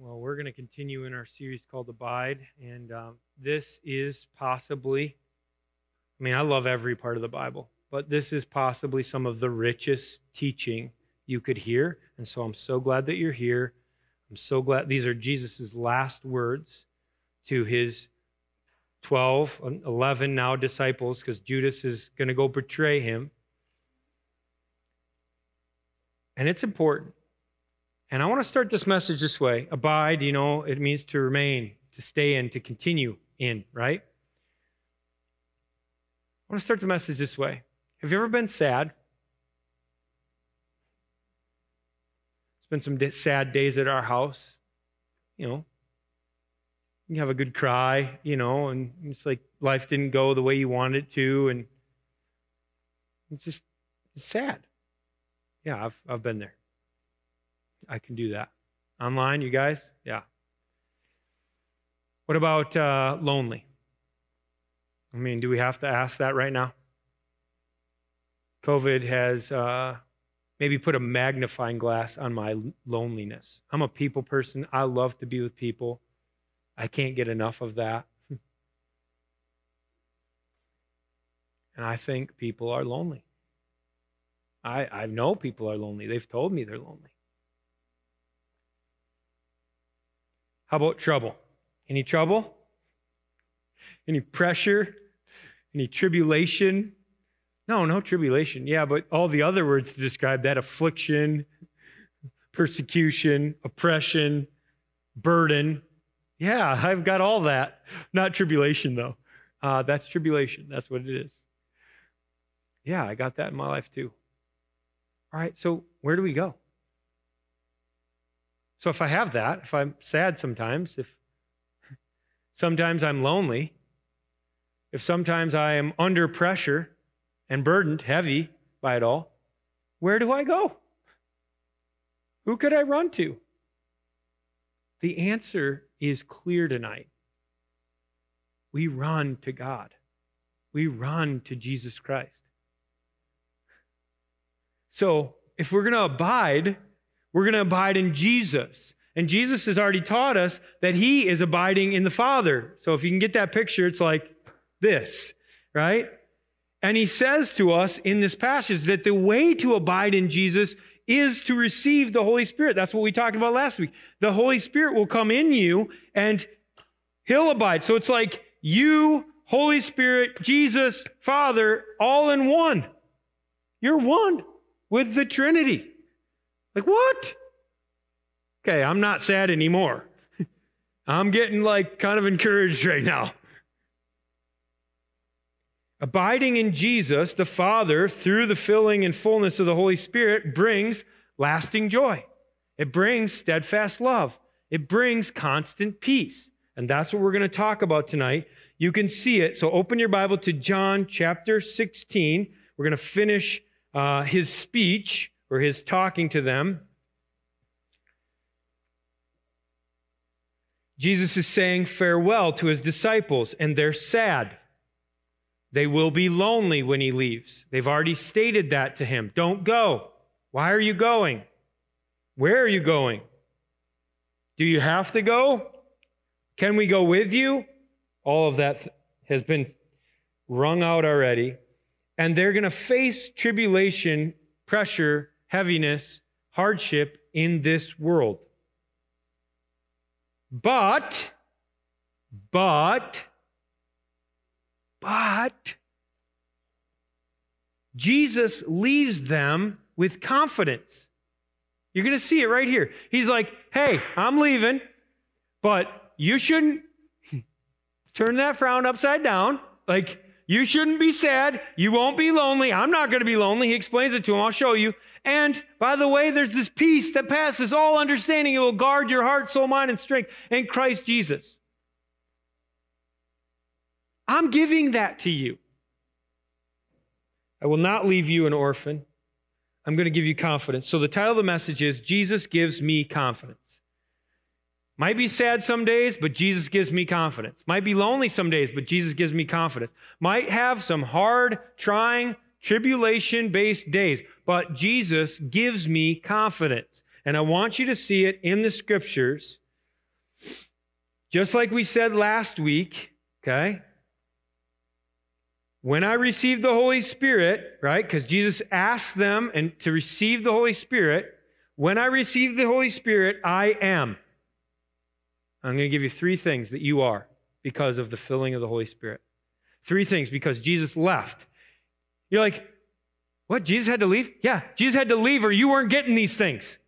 Well, we're going to continue in our series called Abide, and um, this is possibly, I mean, I love every part of the Bible, but this is possibly some of the richest teaching you could hear. And so I'm so glad that you're here. I'm so glad these are Jesus' last words to his 12, 11 now disciples, because Judas is going to go betray him. And it's important. And I want to start this message this way Abide, you know, it means to remain, to stay in, to continue in, right? I want to start the message this way. Have you ever been sad? Spent some sad days at our house. You know, you have a good cry, you know, and it's like life didn't go the way you wanted it to, and it's just it's sad. Yeah, I've I've been there. I can do that. Online, you guys? Yeah. What about uh, lonely? I mean, do we have to ask that right now? COVID has uh, maybe put a magnifying glass on my loneliness. I'm a people person. I love to be with people. I can't get enough of that. and I think people are lonely. I, I know people are lonely. They've told me they're lonely. How about trouble? Any trouble? Any pressure? Any tribulation? No, no tribulation. Yeah, but all the other words to describe that affliction, persecution, oppression, burden. Yeah, I've got all that. Not tribulation, though. Uh, that's tribulation. That's what it is. Yeah, I got that in my life too. All right, so where do we go? So if I have that, if I'm sad sometimes, if sometimes I'm lonely, if sometimes I am under pressure and burdened, heavy by it all, where do I go? Who could I run to? The answer is clear tonight. We run to God. We run to Jesus Christ. So, if we're going to abide we're going to abide in Jesus. And Jesus has already taught us that he is abiding in the Father. So if you can get that picture, it's like this, right? And he says to us in this passage that the way to abide in Jesus is to receive the Holy Spirit. That's what we talked about last week. The Holy Spirit will come in you and he'll abide. So it's like you, Holy Spirit, Jesus, Father, all in one. You're one with the Trinity. Like, what? Okay, I'm not sad anymore. I'm getting like kind of encouraged right now. Abiding in Jesus, the Father, through the filling and fullness of the Holy Spirit, brings lasting joy. It brings steadfast love. It brings constant peace. And that's what we're going to talk about tonight. You can see it. So open your Bible to John chapter 16. We're going to finish uh, his speech or his talking to them. Jesus is saying farewell to his disciples, and they're sad. They will be lonely when he leaves. They've already stated that to him. Don't go. Why are you going? Where are you going? Do you have to go? Can we go with you? All of that has been wrung out already. And they're going to face tribulation, pressure, heaviness, hardship in this world. But, but, but, Jesus leaves them with confidence. You're going to see it right here. He's like, hey, I'm leaving, but you shouldn't turn that frown upside down. Like, you shouldn't be sad. You won't be lonely. I'm not going to be lonely. He explains it to him. I'll show you. And by the way, there's this peace that passes all understanding. It will guard your heart, soul, mind, and strength in Christ Jesus. I'm giving that to you. I will not leave you an orphan. I'm going to give you confidence. So the title of the message is Jesus gives me confidence. Might be sad some days, but Jesus gives me confidence. Might be lonely some days, but Jesus gives me confidence. Might have some hard, trying, tribulation based days, but Jesus gives me confidence. And I want you to see it in the scriptures Just like we said last week, okay? When I received the Holy Spirit, right? Because Jesus asked them and to receive the Holy Spirit. When I received the Holy Spirit, I am. I'm going to give you three things that you are because of the filling of the Holy Spirit. Three things because Jesus left. You're like, what? Jesus had to leave? Yeah, Jesus had to leave or you weren't getting these things.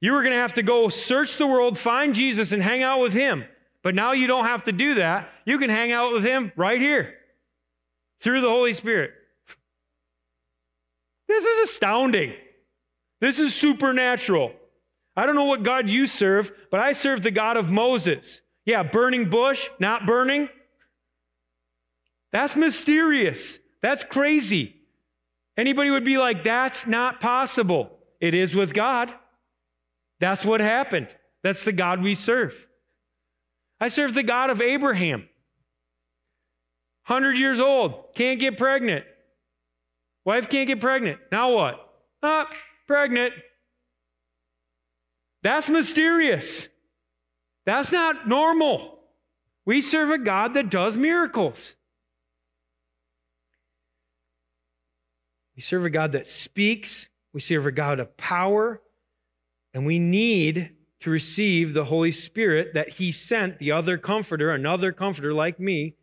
You were going to have to go search the world, find Jesus, and hang out with him. But now you don't have to do that. You can hang out with him right here through the Holy Spirit. This is astounding. This is supernatural. I don't know what God you serve, but I serve the God of Moses. Yeah, burning bush, not burning. That's mysterious. That's crazy. Anybody would be like, that's not possible. It is with God. That's what happened. That's the God we serve. I serve the God of Abraham. 100 years old, can't get pregnant. Wife can't get pregnant. Now what? Ah, pregnant. That's mysterious. That's not normal. We serve a God that does miracles. We serve a God that speaks. We serve a God of power. And we need to receive the Holy Spirit that He sent, the other comforter, another comforter like me.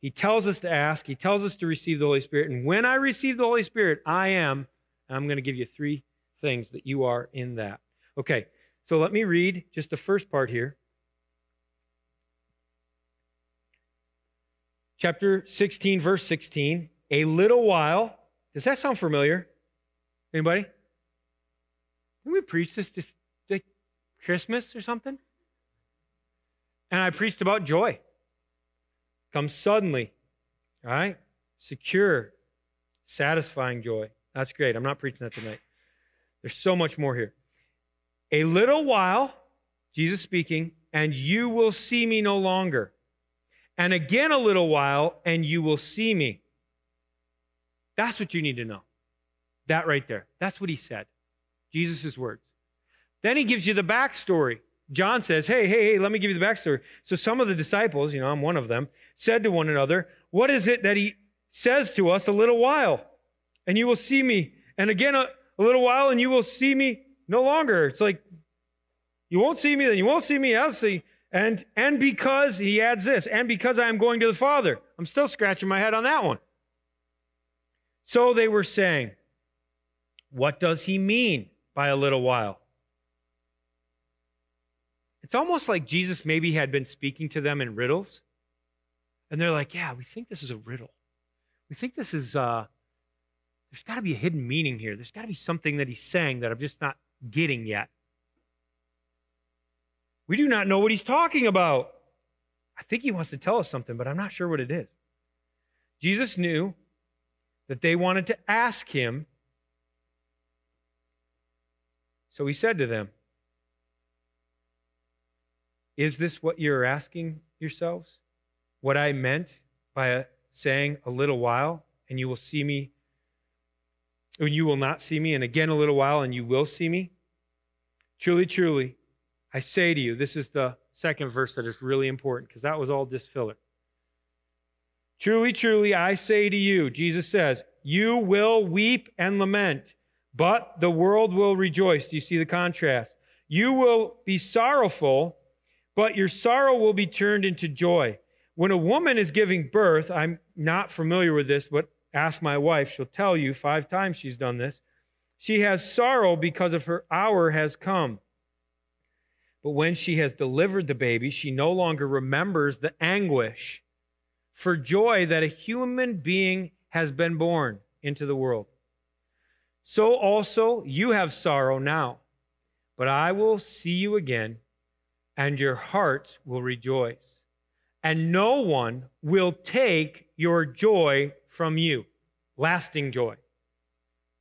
He tells us to ask, He tells us to receive the Holy Spirit. And when I receive the Holy Spirit, I am, I'm going to give you three things that you are in that. Okay, so let me read just the first part here. Chapter 16, verse 16. A little while. Does that sound familiar? Anybody? Didn't we preach this like Christmas or something? And I preached about joy. Comes suddenly, all right? Secure, satisfying joy. That's great. I'm not preaching that tonight. There's so much more here. A little while, Jesus speaking, and you will see me no longer. And again a little while, and you will see me. That's what you need to know. That right there. That's what he said. Jesus' words. Then he gives you the backstory. John says, Hey, hey, hey, let me give you the backstory. So some of the disciples, you know, I'm one of them, said to one another, What is it that he says to us a little while? And you will see me. And again, a, a little while, and you will see me no longer. It's like, you won't see me, then you won't see me. I'll see. And, and because, he adds this, and because I am going to the Father. I'm still scratching my head on that one. So they were saying, What does he mean? by a little while. It's almost like Jesus maybe had been speaking to them in riddles. And they're like, yeah, we think this is a riddle. We think this is, uh, there's got to be a hidden meaning here. There's got to be something that he's saying that I'm just not getting yet. We do not know what he's talking about. I think he wants to tell us something, but I'm not sure what it is. Jesus knew that they wanted to ask him so he said to them, Is this what you're asking yourselves? What I meant by saying a little while, and you will see me, and you will not see me, and again a little while, and you will see me? Truly, truly, I say to you, this is the second verse that is really important because that was all just filler. Truly, truly, I say to you, Jesus says, you will weep and lament but the world will rejoice. Do you see the contrast? You will be sorrowful, but your sorrow will be turned into joy. When a woman is giving birth, I'm not familiar with this, but ask my wife. She'll tell you five times she's done this. She has sorrow because of her hour has come. But when she has delivered the baby, she no longer remembers the anguish for joy that a human being has been born into the world. So also you have sorrow now, but I will see you again, and your hearts will rejoice. And no one will take your joy from you. Lasting joy.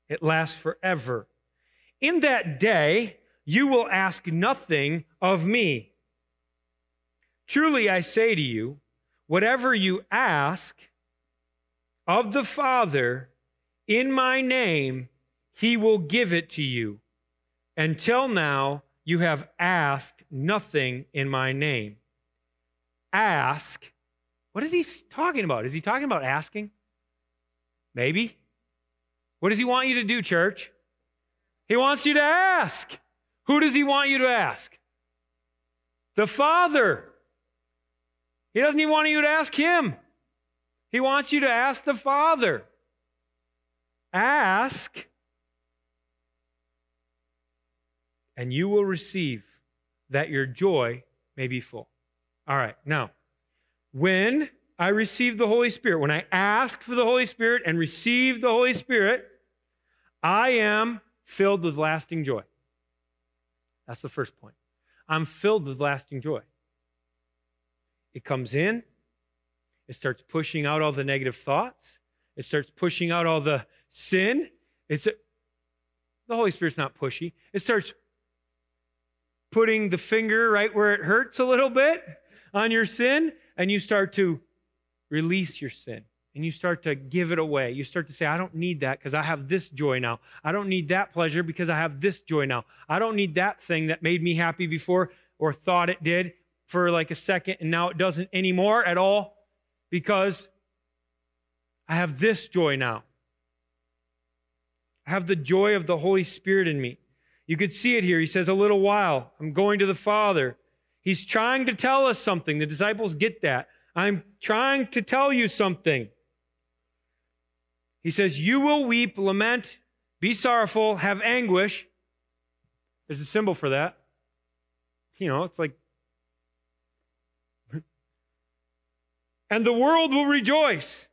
It lasts forever. In that day, you will ask nothing of me. Truly I say to you, whatever you ask of the Father in my name, he will give it to you. Until now, you have asked nothing in my name. Ask. What is he talking about? Is he talking about asking? Maybe. What does he want you to do, church? He wants you to ask. Who does he want you to ask? The Father. He doesn't even want you to ask him. He wants you to ask the Father. Ask, and you will receive that your joy may be full. All right, now, when I receive the Holy Spirit, when I ask for the Holy Spirit and receive the Holy Spirit, I am filled with lasting joy. That's the first point. I'm filled with lasting joy. It comes in, it starts pushing out all the negative thoughts, it starts pushing out all the sin. It's a, the Holy Spirit's not pushy. It starts putting the finger right where it hurts a little bit on your sin, and you start to release your sin and you start to give it away. You start to say, I don't need that because I have this joy now. I don't need that pleasure because I have this joy now. I don't need that thing that made me happy before or thought it did for like a second and now it doesn't anymore at all because I have this joy now. I have the joy of the Holy Spirit in me. You could see it here. He says, A little while, I'm going to the Father. He's trying to tell us something. The disciples get that. I'm trying to tell you something. He says, You will weep, lament, be sorrowful, have anguish. There's a symbol for that. You know, it's like, and the world will rejoice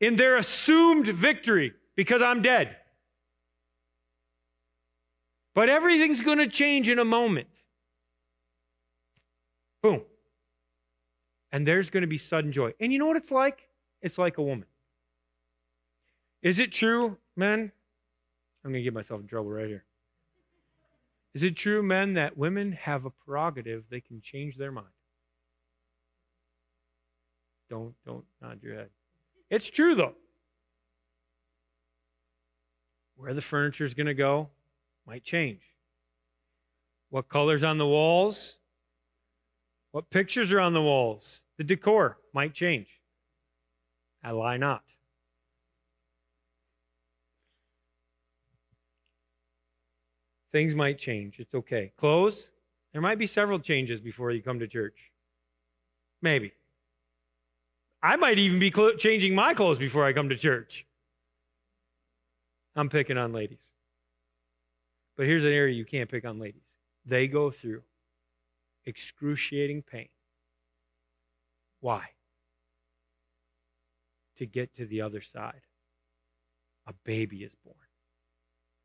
in their assumed victory because I'm dead. But everything's going to change in a moment. Boom. And there's going to be sudden joy. And you know what it's like? It's like a woman. Is it true, men? I'm going to get myself in trouble right here. Is it true, men, that women have a prerogative they can change their mind? Don't don't nod your head. It's true though. Where the furniture is going to go might change. What colors on the walls? What pictures are on the walls? The decor might change. I lie not. Things might change. It's okay. Clothes, there might be several changes before you come to church. Maybe. I might even be cl- changing my clothes before I come to church. I'm picking on ladies. But here's an area you can't pick on ladies. They go through excruciating pain. Why? To get to the other side. A baby is born.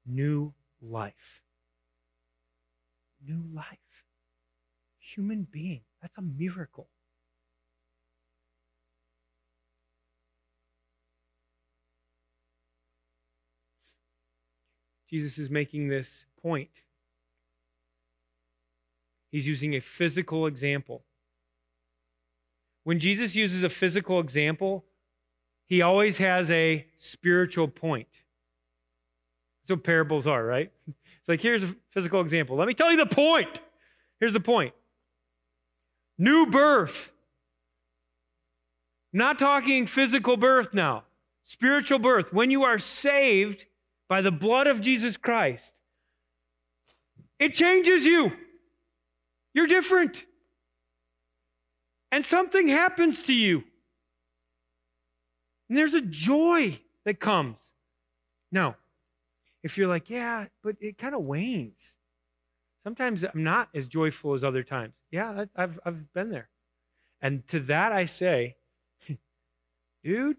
New life new life. Human being. That's a miracle. Jesus is making this point. He's using a physical example. When Jesus uses a physical example, he always has a spiritual point. That's what parables are, right? It's like, here's a physical example. Let me tell you the point. Here's the point new birth. Not talking physical birth now, spiritual birth. When you are saved by the blood of Jesus Christ, it changes you. You're different. And something happens to you. And there's a joy that comes. Now, if you're like, yeah, but it kind of wanes. Sometimes I'm not as joyful as other times. Yeah, I've, I've been there. And to that I say, dude,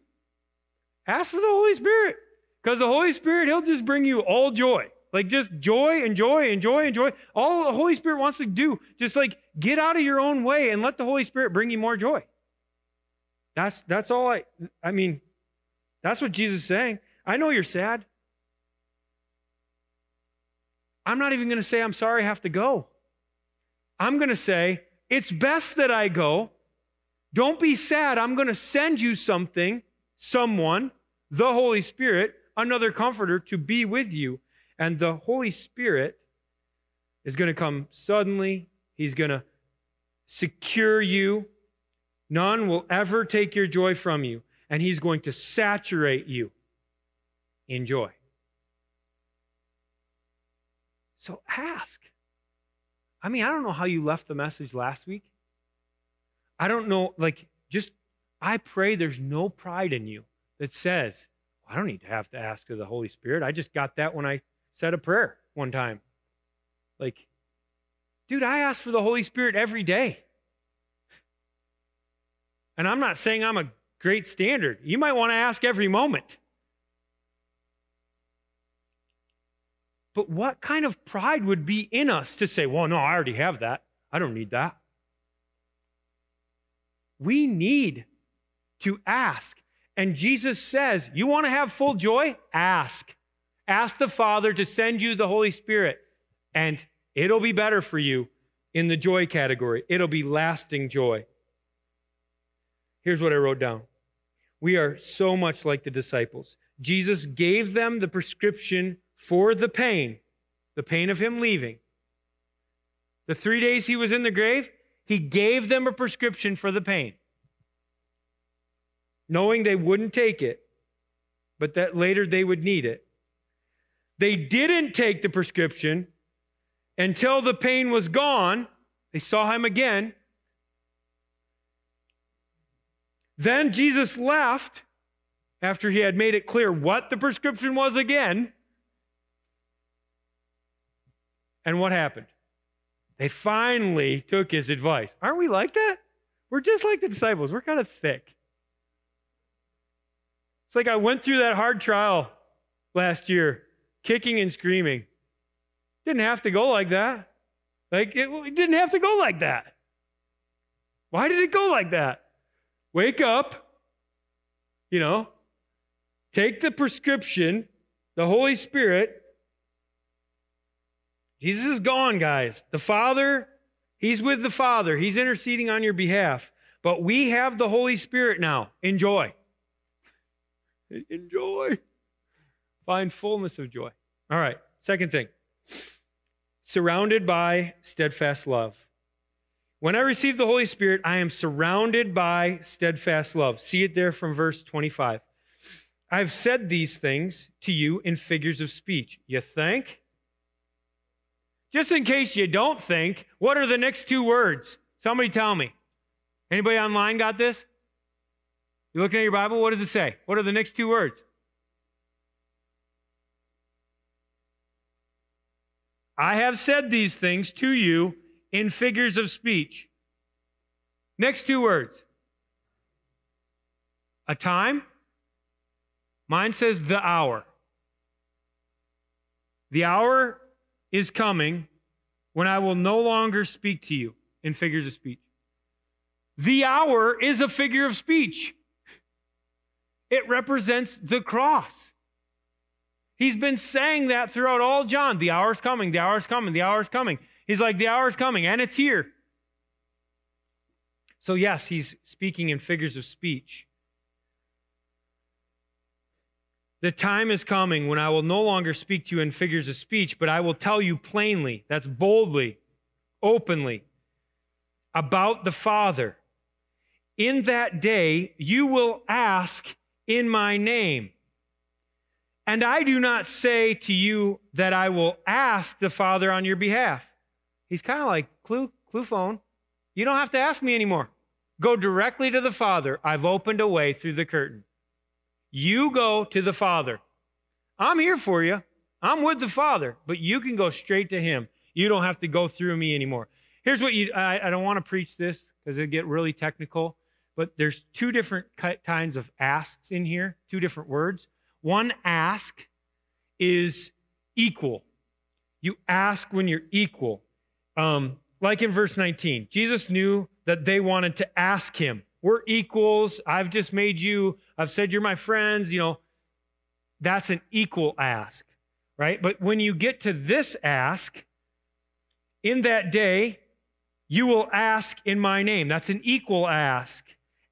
ask for the Holy Spirit. Because the Holy Spirit, He'll just bring you all joy. Like just joy and joy and joy and joy. All the Holy Spirit wants to do, just like get out of your own way and let the Holy Spirit bring you more joy. That's that's all I I mean, that's what Jesus is saying. I know you're sad. I'm not even going to say, I'm sorry I have to go. I'm going to say, it's best that I go. Don't be sad. I'm going to send you something, someone, the Holy Spirit, another comforter to be with you. And the Holy Spirit is going to come suddenly. He's going to secure you. None will ever take your joy from you. And He's going to saturate you in joy. So ask. I mean, I don't know how you left the message last week. I don't know, like, just, I pray there's no pride in you that says, I don't need to have to ask of the Holy Spirit. I just got that when I said a prayer one time. Like, dude, I ask for the Holy Spirit every day. And I'm not saying I'm a great standard. You might want to ask every moment. But what kind of pride would be in us to say, well, no, I already have that. I don't need that. We need to ask. And Jesus says, You want to have full joy? Ask. Ask the Father to send you the Holy Spirit, and it'll be better for you in the joy category. It'll be lasting joy. Here's what I wrote down We are so much like the disciples. Jesus gave them the prescription for the pain, the pain of him leaving. The three days he was in the grave, he gave them a prescription for the pain, knowing they wouldn't take it, but that later they would need it. They didn't take the prescription until the pain was gone. They saw him again. Then Jesus left after he had made it clear what the prescription was again. And what happened? They finally took his advice. Aren't we like that? We're just like the disciples. We're kind of thick. It's like I went through that hard trial last year, kicking and screaming. Didn't have to go like that. Like, it, it didn't have to go like that. Why did it go like that? Wake up, you know, take the prescription, the Holy Spirit, Jesus is gone, guys. The Father, He's with the Father. He's interceding on your behalf. But we have the Holy Spirit now. Enjoy. Enjoy. Find fullness of joy. All right, second thing surrounded by steadfast love. When I receive the Holy Spirit, I am surrounded by steadfast love. See it there from verse 25. I've said these things to you in figures of speech. You think? Just in case you don't think, what are the next two words? Somebody tell me. Anybody online got this? You looking at your Bible? What does it say? What are the next two words? I have said these things to you in figures of speech. Next two words. A time. Mine says the hour. The hour is coming when I will no longer speak to you in figures of speech. The hour is a figure of speech, it represents the cross. He's been saying that throughout all John. The hour's coming, the hour's coming, the hour's coming. He's like, the hour's coming, and it's here. So, yes, he's speaking in figures of speech. The time is coming when I will no longer speak to you in figures of speech, but I will tell you plainly, that's boldly, openly, about the Father. In that day, you will ask in my name. And I do not say to you that I will ask the Father on your behalf. He's kind of like clue, clue phone. You don't have to ask me anymore. Go directly to the Father. I've opened a way through the curtain. You go to the Father. I'm here for you. I'm with the Father, but you can go straight to Him. You don't have to go through me anymore. Here's what you, I, I don't want to preach this because it'll get really technical, but there's two different kinds of asks in here, two different words. One ask is equal. You ask when you're equal. Um, like in verse 19, Jesus knew that they wanted to ask him. We're equals. I've just made you, I've said you're my friends. You know, that's an equal ask, right? But when you get to this ask, in that day, you will ask in my name. That's an equal ask.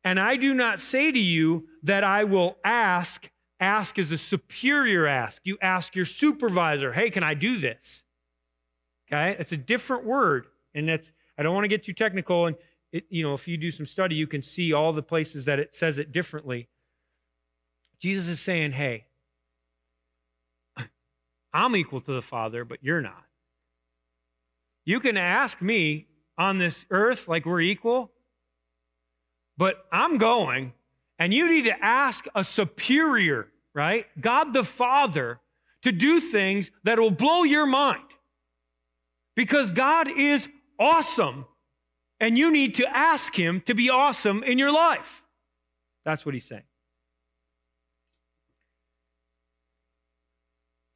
And I do not say to you that I will ask. Ask is a superior ask. You ask your supervisor, hey, can I do this? Okay? It's a different word. And that's, I don't want to get too technical. And, it, you know, if you do some study, you can see all the places that it says it differently. Jesus is saying, hey, I'm equal to the Father, but you're not. You can ask me on this earth like we're equal, but I'm going, and you need to ask a superior, right? God the Father to do things that will blow your mind. Because God is awesome, and you need to ask Him to be awesome in your life. That's what He's saying.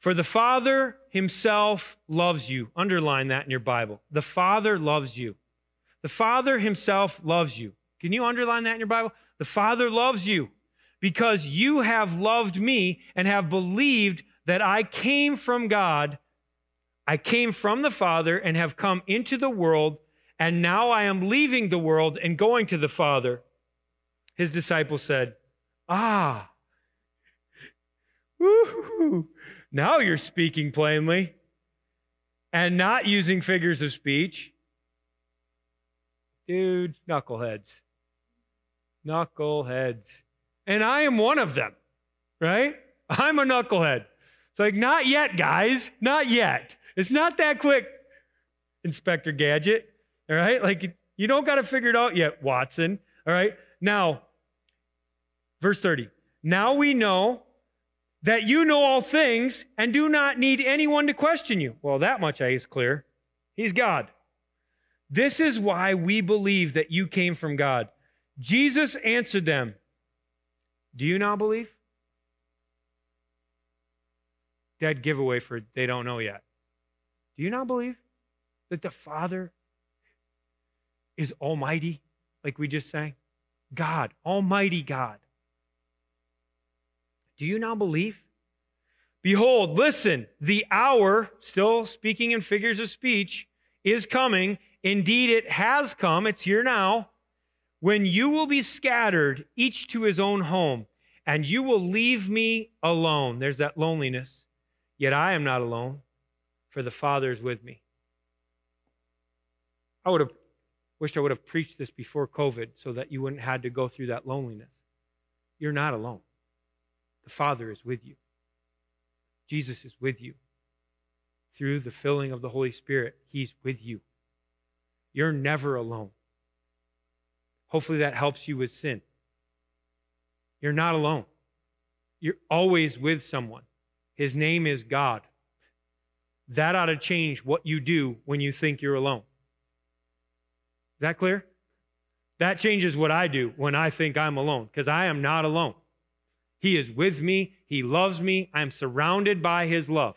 For the Father Himself loves you. Underline that in your Bible. The Father loves you. The Father Himself loves you. Can you underline that in your Bible? The Father loves you because you have loved me and have believed that I came from God. I came from the Father and have come into the world, and now I am leaving the world and going to the Father. His disciples said, Ah, woo now you're speaking plainly and not using figures of speech. Dude, knuckleheads. Knuckleheads. And I am one of them, right? I'm a knucklehead. It's like, not yet, guys. Not yet. It's not that quick, Inspector Gadget. All right? Like, you don't got to figure it out yet, Watson. All right? Now, verse 30. Now we know that you know all things and do not need anyone to question you. Well, that much I is clear. He's God. This is why we believe that you came from God. Jesus answered them, Do you not believe? Dead giveaway for they don't know yet. Do you not believe that the Father is Almighty, like we just sang? God, Almighty God. Do you now believe? Behold, listen, the hour, still speaking in figures of speech, is coming. Indeed, it has come. It's here now. When you will be scattered, each to his own home, and you will leave me alone. There's that loneliness. Yet I am not alone, for the Father is with me. I would have wished I would have preached this before COVID so that you wouldn't have to go through that loneliness. You're not alone. The Father is with you. Jesus is with you. Through the filling of the Holy Spirit, He's with you. You're never alone. Hopefully, that helps you with sin. You're not alone. You're always with someone. His name is God. That ought to change what you do when you think you're alone. Is that clear? That changes what I do when I think I'm alone, because I am not alone. He is with me. He loves me. I am surrounded by his love.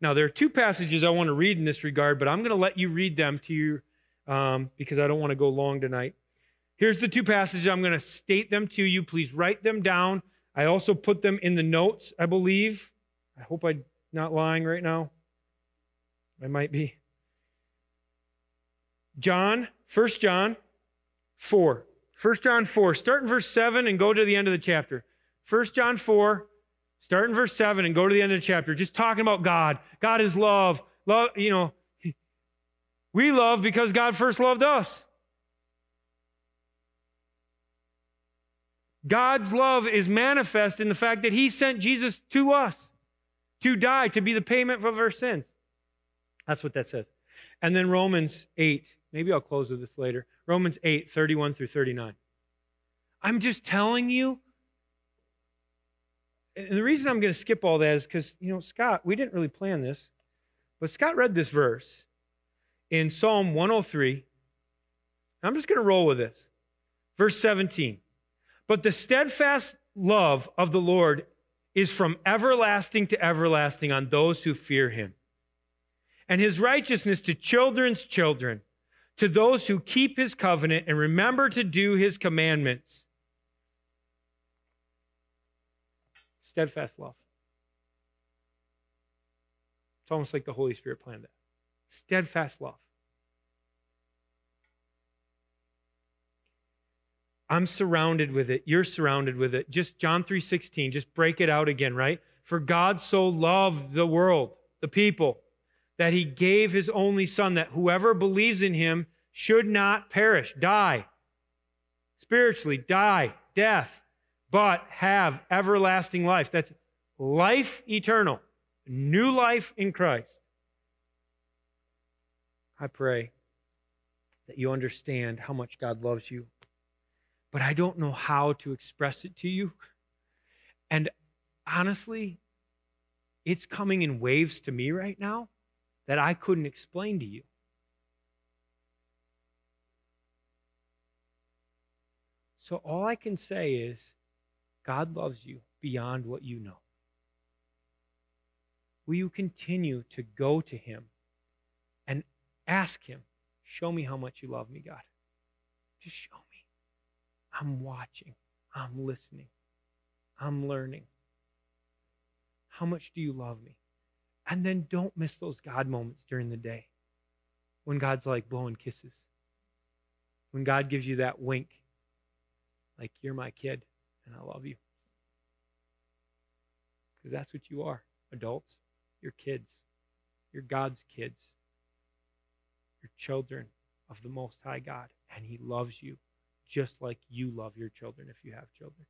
Now, there are two passages I want to read in this regard, but I'm going to let you read them to you um, because I don't want to go long tonight. Here's the two passages. I'm going to state them to you. Please write them down. I also put them in the notes, I believe. I hope I'm not lying right now. I might be. John, 1 John 4. 1 John 4, start in verse 7 and go to the end of the chapter. 1 John 4, start in verse 7 and go to the end of the chapter. Just talking about God. God is love. Love, you know, we love because God first loved us. God's love is manifest in the fact that He sent Jesus to us to die, to be the payment of our sins. That's what that says. And then Romans 8. Maybe I'll close with this later. Romans 8, 31 through 39. I'm just telling you. And the reason I'm going to skip all that is because, you know, Scott, we didn't really plan this, but Scott read this verse in Psalm 103. I'm just going to roll with this. Verse 17. But the steadfast love of the Lord is from everlasting to everlasting on those who fear him, and his righteousness to children's children to those who keep his covenant and remember to do his commandments. Steadfast love. It's almost like the Holy Spirit planned that. Steadfast love. I'm surrounded with it. You're surrounded with it. Just John 3:16, just break it out again, right? For God so loved the world, the people, that he gave his only son, that whoever believes in him should not perish, die, spiritually, die, death, but have everlasting life. That's life eternal, new life in Christ. I pray that you understand how much God loves you, but I don't know how to express it to you. And honestly, it's coming in waves to me right now that I couldn't explain to you. So all I can say is God loves you beyond what you know. Will you continue to go to Him ask Him, Show me how much you love me, God? Just show me. I'm watching, I'm listening, I'm learning. How much do you love me? And then don't miss those God moments during the day when God's like blowing kisses. When God gives you that wink, like, you're my kid and I love you. Because that's what you are, adults. You're kids. You're God's kids. You're children of the Most High God. And He loves you just like you love your children if you have children.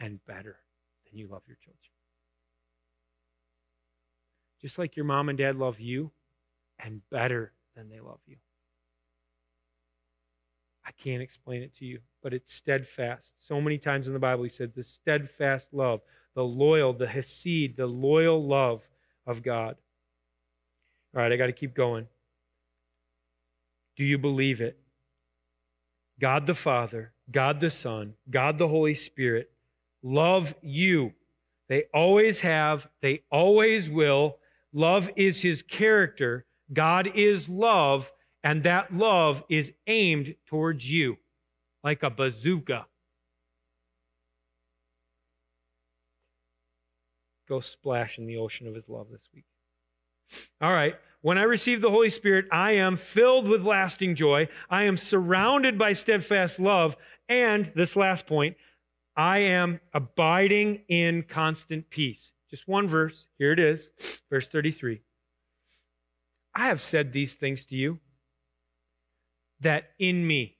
And better than you love your children. Just like your mom and dad love you, and better than they love you. I can't explain it to you, but it's steadfast. So many times in the Bible, he said the steadfast love, the loyal, the hesed, the loyal love of God. All right, I got to keep going. Do you believe it? God the Father, God the Son, God the Holy Spirit love you. They always have, they always will. Love is his character. God is love, and that love is aimed towards you like a bazooka. Go splash in the ocean of his love this week. All right. When I receive the Holy Spirit, I am filled with lasting joy. I am surrounded by steadfast love. And this last point, I am abiding in constant peace. Just one verse. Here it is, verse 33. I have said these things to you that in me.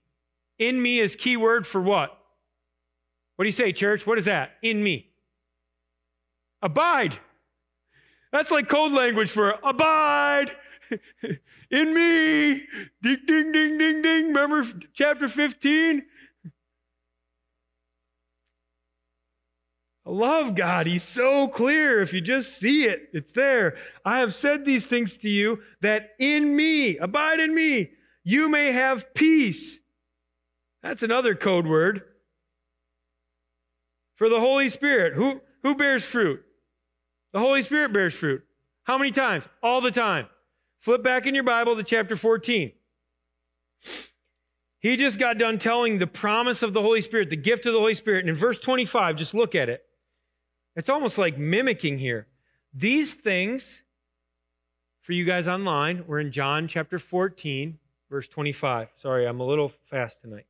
In me is key word for what? What do you say, church? What is that? In me. Abide. That's like code language for abide in me. Ding, ding, ding, ding, ding. Remember chapter 15? I love God. He's so clear. If you just see it, it's there. I have said these things to you that in me, abide in me, you may have peace. That's another code word for the Holy Spirit. Who, who bears fruit? The Holy Spirit bears fruit. How many times? All the time. Flip back in your Bible to chapter 14. He just got done telling the promise of the Holy Spirit, the gift of the Holy Spirit. And in verse 25, just look at it. It's almost like mimicking here. These things, for you guys online, we're in John chapter 14, verse 25. Sorry, I'm a little fast tonight.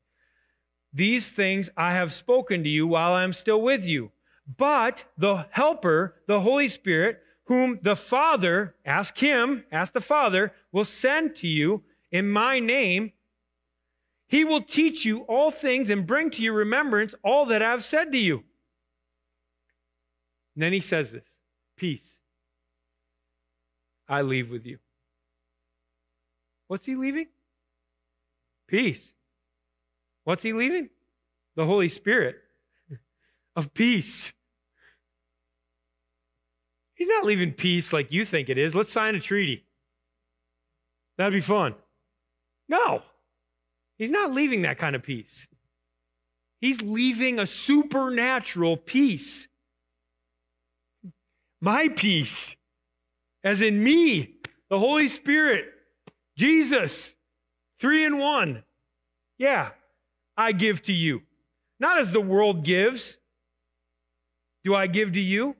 These things I have spoken to you while I am still with you. But the Helper, the Holy Spirit, whom the Father, ask Him, ask the Father, will send to you in my name, He will teach you all things and bring to your remembrance all that I have said to you. And then he says this Peace I leave with you. What's he leaving? Peace. What's he leaving? The Holy Spirit of peace. He's not leaving peace like you think it is. Let's sign a treaty. That'd be fun. No, he's not leaving that kind of peace. He's leaving a supernatural peace my peace, as in me, the Holy Spirit, Jesus, three in one. Yeah, I give to you. Not as the world gives. Do I give to you?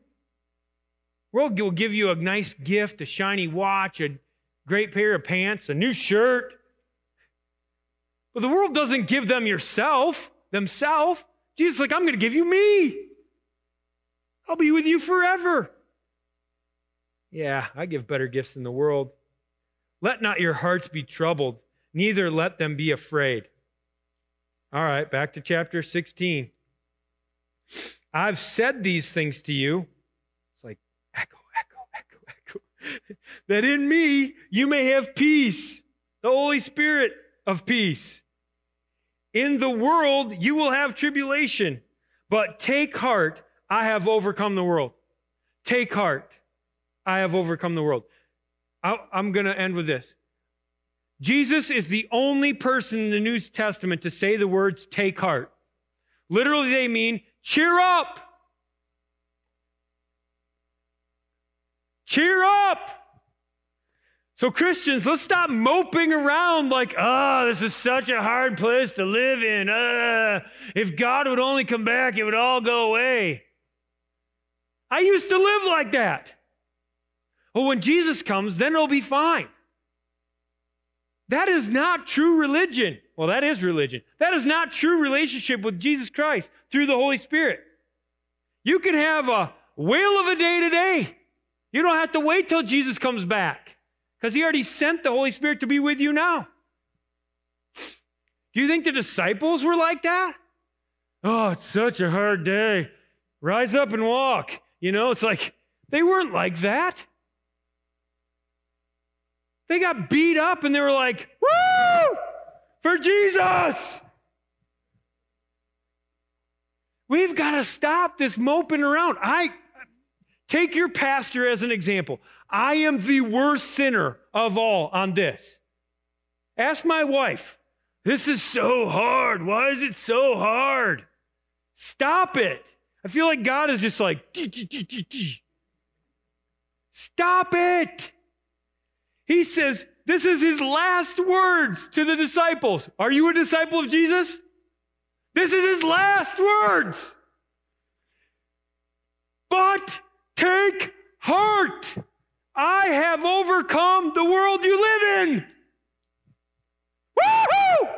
World will give you a nice gift, a shiny watch, a great pair of pants, a new shirt. But the world doesn't give them yourself, themselves. Jesus like, I'm going to give you me. I'll be with you forever. Yeah, I give better gifts than the world. Let not your hearts be troubled, neither let them be afraid. All right, back to chapter 16. I've said these things to you. That in me you may have peace, the Holy Spirit of peace. In the world you will have tribulation, but take heart, I have overcome the world. Take heart, I have overcome the world. I'm going to end with this. Jesus is the only person in the New Testament to say the words take heart. Literally, they mean cheer up. Cheer up. So, Christians, let's stop moping around like, oh, this is such a hard place to live in. Uh, if God would only come back, it would all go away. I used to live like that. Well, when Jesus comes, then it'll be fine. That is not true religion. Well, that is religion. That is not true relationship with Jesus Christ through the Holy Spirit. You can have a whale of a day today. You don't have to wait till Jesus comes back because he already sent the Holy Spirit to be with you now. Do you think the disciples were like that? Oh, it's such a hard day. Rise up and walk. You know, it's like they weren't like that. They got beat up and they were like, woo, for Jesus. We've got to stop this moping around. I take your pastor as an example. I am the worst sinner of all on this. Ask my wife. This is so hard. Why is it so hard? Stop it. I feel like God is just like, stop it. He says, this is his last words to the disciples. Are you a disciple of Jesus? This is his last words. But take heart. I have overcome the world you live in. Woohoo!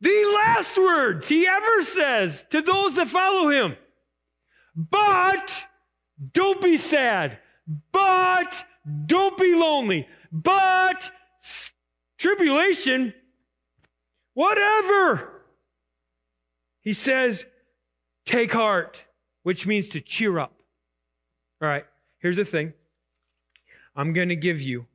The last words he ever says to those that follow him. But don't be sad. But don't be lonely. But tribulation, whatever. He says, take heart, which means to cheer up. All right, here's the thing I'm going to give you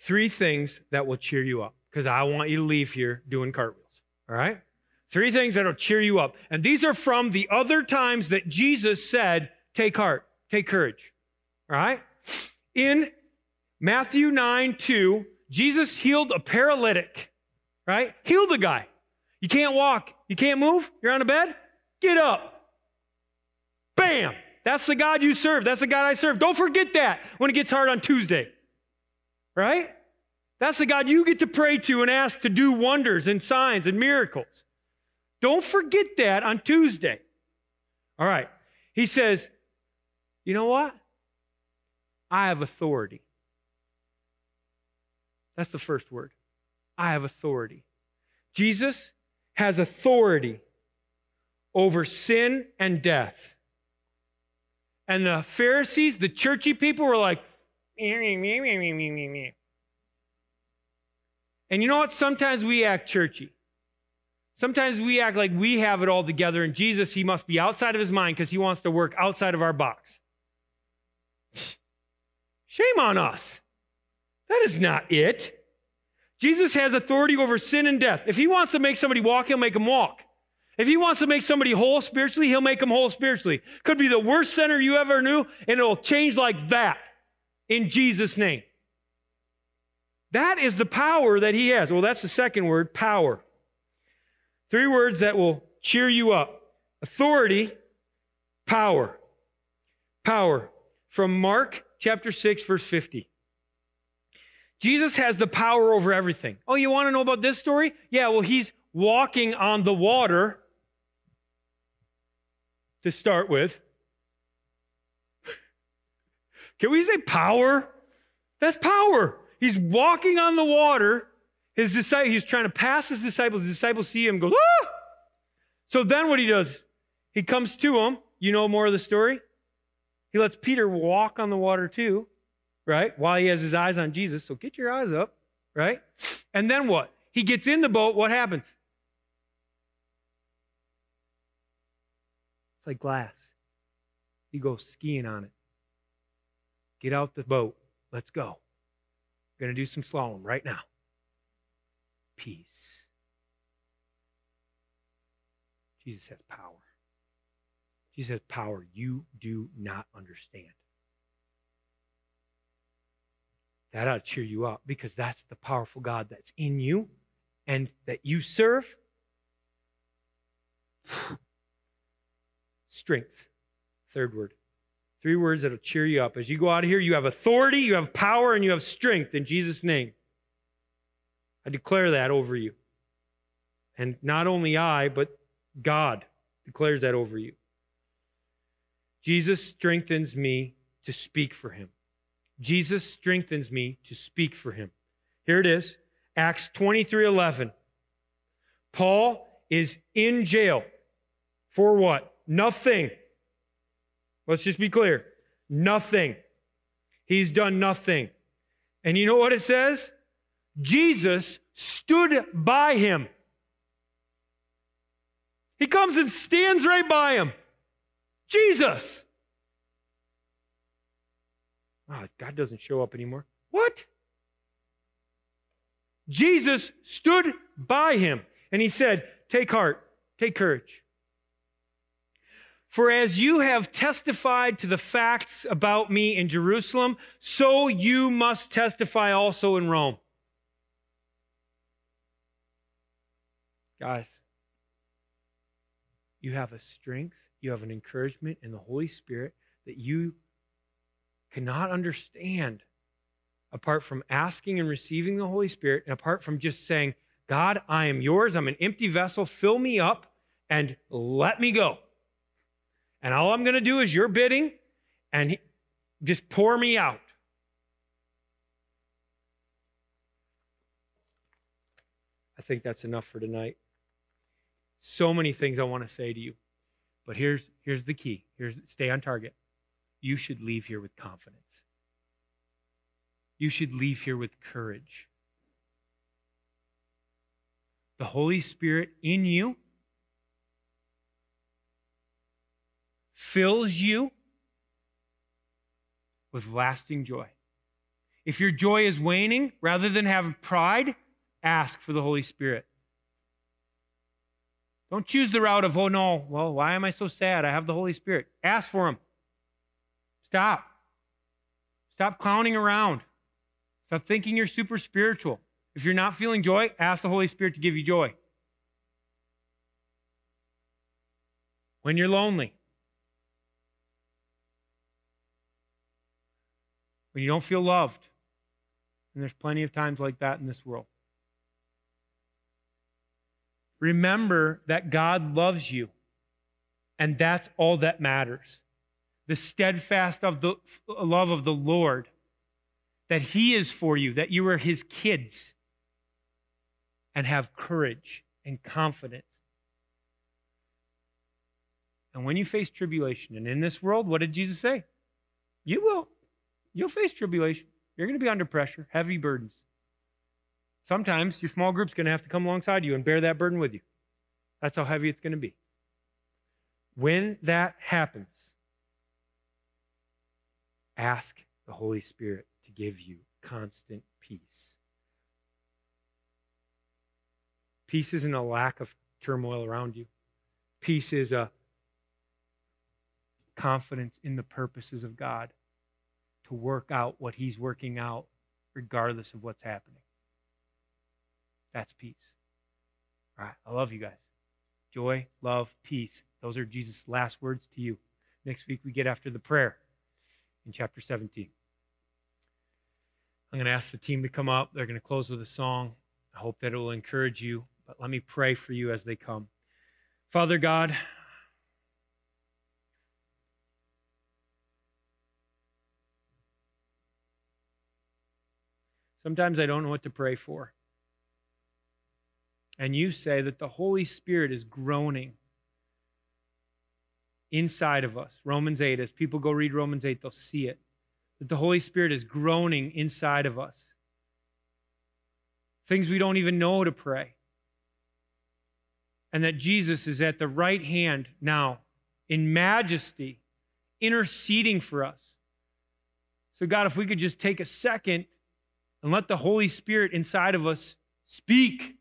three things that will cheer you up because I want you to leave here doing cartwheels. All right? Three things that will cheer you up. And these are from the other times that Jesus said, Take heart, take courage. All right? In Matthew 9 2, Jesus healed a paralytic, right? Heal the guy. You can't walk, you can't move, you're on a bed, get up. Bam! That's the God you serve. That's the God I serve. Don't forget that when it gets hard on Tuesday, right? That's the God you get to pray to and ask to do wonders and signs and miracles. Don't forget that on Tuesday. All right. He says, you know what? I have authority. That's the first word. I have authority. Jesus has authority over sin and death. And the Pharisees, the churchy people, were like, and you know what? Sometimes we act churchy. Sometimes we act like we have it all together, and Jesus, he must be outside of his mind because he wants to work outside of our box. Shame on us. That is not it. Jesus has authority over sin and death. If he wants to make somebody walk, he'll make them walk. If he wants to make somebody whole spiritually, he'll make them whole spiritually. Could be the worst sinner you ever knew, and it'll change like that in Jesus' name. That is the power that he has. Well, that's the second word power. Three words that will cheer you up authority, power. Power. From Mark chapter 6, verse 50. Jesus has the power over everything. Oh, you want to know about this story? Yeah, well, he's walking on the water to start with. Can we say power? That's power. He's walking on the water. His disciple, he's trying to pass his disciples. His disciples see him, goes, ah! So then what he does, he comes to him. You know more of the story? He lets Peter walk on the water too, right? While he has his eyes on Jesus. So get your eyes up, right? And then what? He gets in the boat. What happens? It's like glass. You go skiing on it. Get out the boat. Let's go. We're going to do some slalom right now. Peace. Jesus has power. Jesus has power you do not understand. That ought to cheer you up because that's the powerful God that's in you and that you serve. Strength. Third word. Three words that'll cheer you up. As you go out of here, you have authority, you have power, and you have strength in Jesus' name. I declare that over you. And not only I, but God declares that over you. Jesus strengthens me to speak for him. Jesus strengthens me to speak for him. Here it is, Acts 23 11. Paul is in jail for what? Nothing. Let's just be clear. Nothing. He's done nothing. And you know what it says? Jesus stood by him. He comes and stands right by him. Jesus. Oh, God doesn't show up anymore. What? Jesus stood by him and he said, Take heart, take courage. For as you have testified to the facts about me in Jerusalem, so you must testify also in Rome. Guys, you have a strength, you have an encouragement in the Holy Spirit that you cannot understand apart from asking and receiving the Holy Spirit, and apart from just saying, God, I am yours, I'm an empty vessel, fill me up, and let me go. And all I'm going to do is your bidding, and just pour me out. I think that's enough for tonight. So many things I want to say to you. But here's here's the key. Here's stay on target. You should leave here with confidence. You should leave here with courage. The Holy Spirit in you fills you with lasting joy. If your joy is waning, rather than have pride, ask for the Holy Spirit. Don't choose the route of, oh no, well, why am I so sad? I have the Holy Spirit. Ask for Him. Stop. Stop clowning around. Stop thinking you're super spiritual. If you're not feeling joy, ask the Holy Spirit to give you joy. When you're lonely, when you don't feel loved, and there's plenty of times like that in this world. Remember that God loves you, and that's all that matters. The steadfast of the love of the Lord, that He is for you, that you are His kids, and have courage and confidence. And when you face tribulation, and in this world, what did Jesus say? You will. You'll face tribulation. You're going to be under pressure, heavy burdens. Sometimes your small group's going to have to come alongside you and bear that burden with you. That's how heavy it's going to be. When that happens, ask the Holy Spirit to give you constant peace. Peace isn't a lack of turmoil around you, peace is a confidence in the purposes of God to work out what He's working out, regardless of what's happening. That's peace. All right. I love you guys. Joy, love, peace. Those are Jesus' last words to you. Next week, we get after the prayer in chapter 17. I'm going to ask the team to come up. They're going to close with a song. I hope that it will encourage you. But let me pray for you as they come. Father God, sometimes I don't know what to pray for and you say that the Holy Spirit is groaning inside of us. Romans 8, as people go read Romans 8, they'll see it. That the Holy Spirit is groaning inside of us. Things we don't even know to pray. And that Jesus is at the right hand now in majesty, interceding for us. So, God, if we could just take a second and let the Holy Spirit inside of us speak,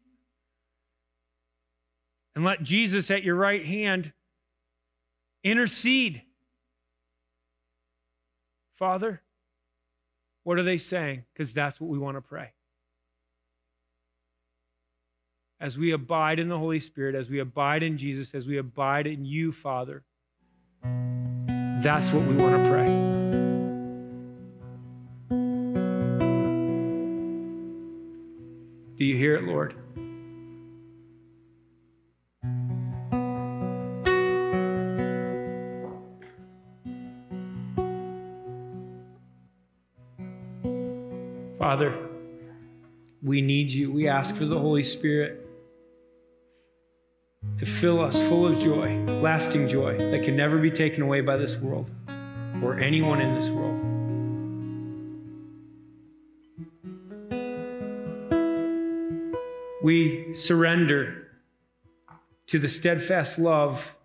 and let Jesus at your right hand intercede. Father, what are they saying? Because that's what we want to pray. As we abide in the Holy Spirit, as we abide in Jesus, as we abide in you, Father, that's what we want to pray. Lord? Father, we need you. We ask for the Holy Spirit to fill us full of joy, lasting joy that can never be taken away by this world or anyone in this world. We surrender to the steadfast love,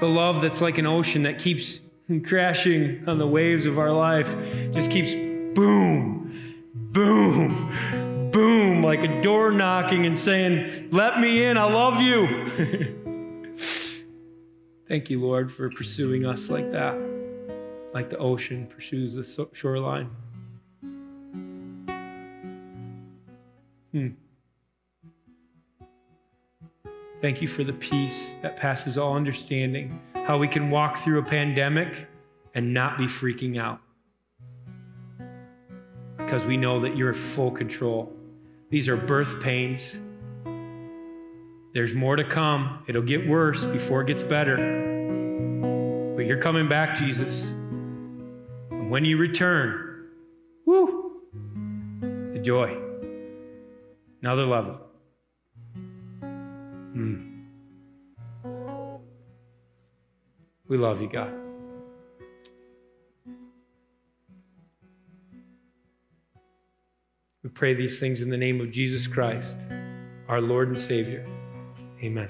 the love that's like an ocean that keeps crashing on the waves of our life, just keeps boom, boom, boom, like a door knocking and saying, Let me in, I love you. Thank you, Lord, for pursuing us like that, like the ocean pursues the shoreline. Hmm. Thank you for the peace that passes all understanding, how we can walk through a pandemic and not be freaking out because we know that you're in full control. These are birth pains. There's more to come. It'll get worse before it gets better. But you're coming back, Jesus. And when you return, whoo, the joy. Another level. Hmm. We love you, God. We pray these things in the name of Jesus Christ, our Lord and Savior. Amen.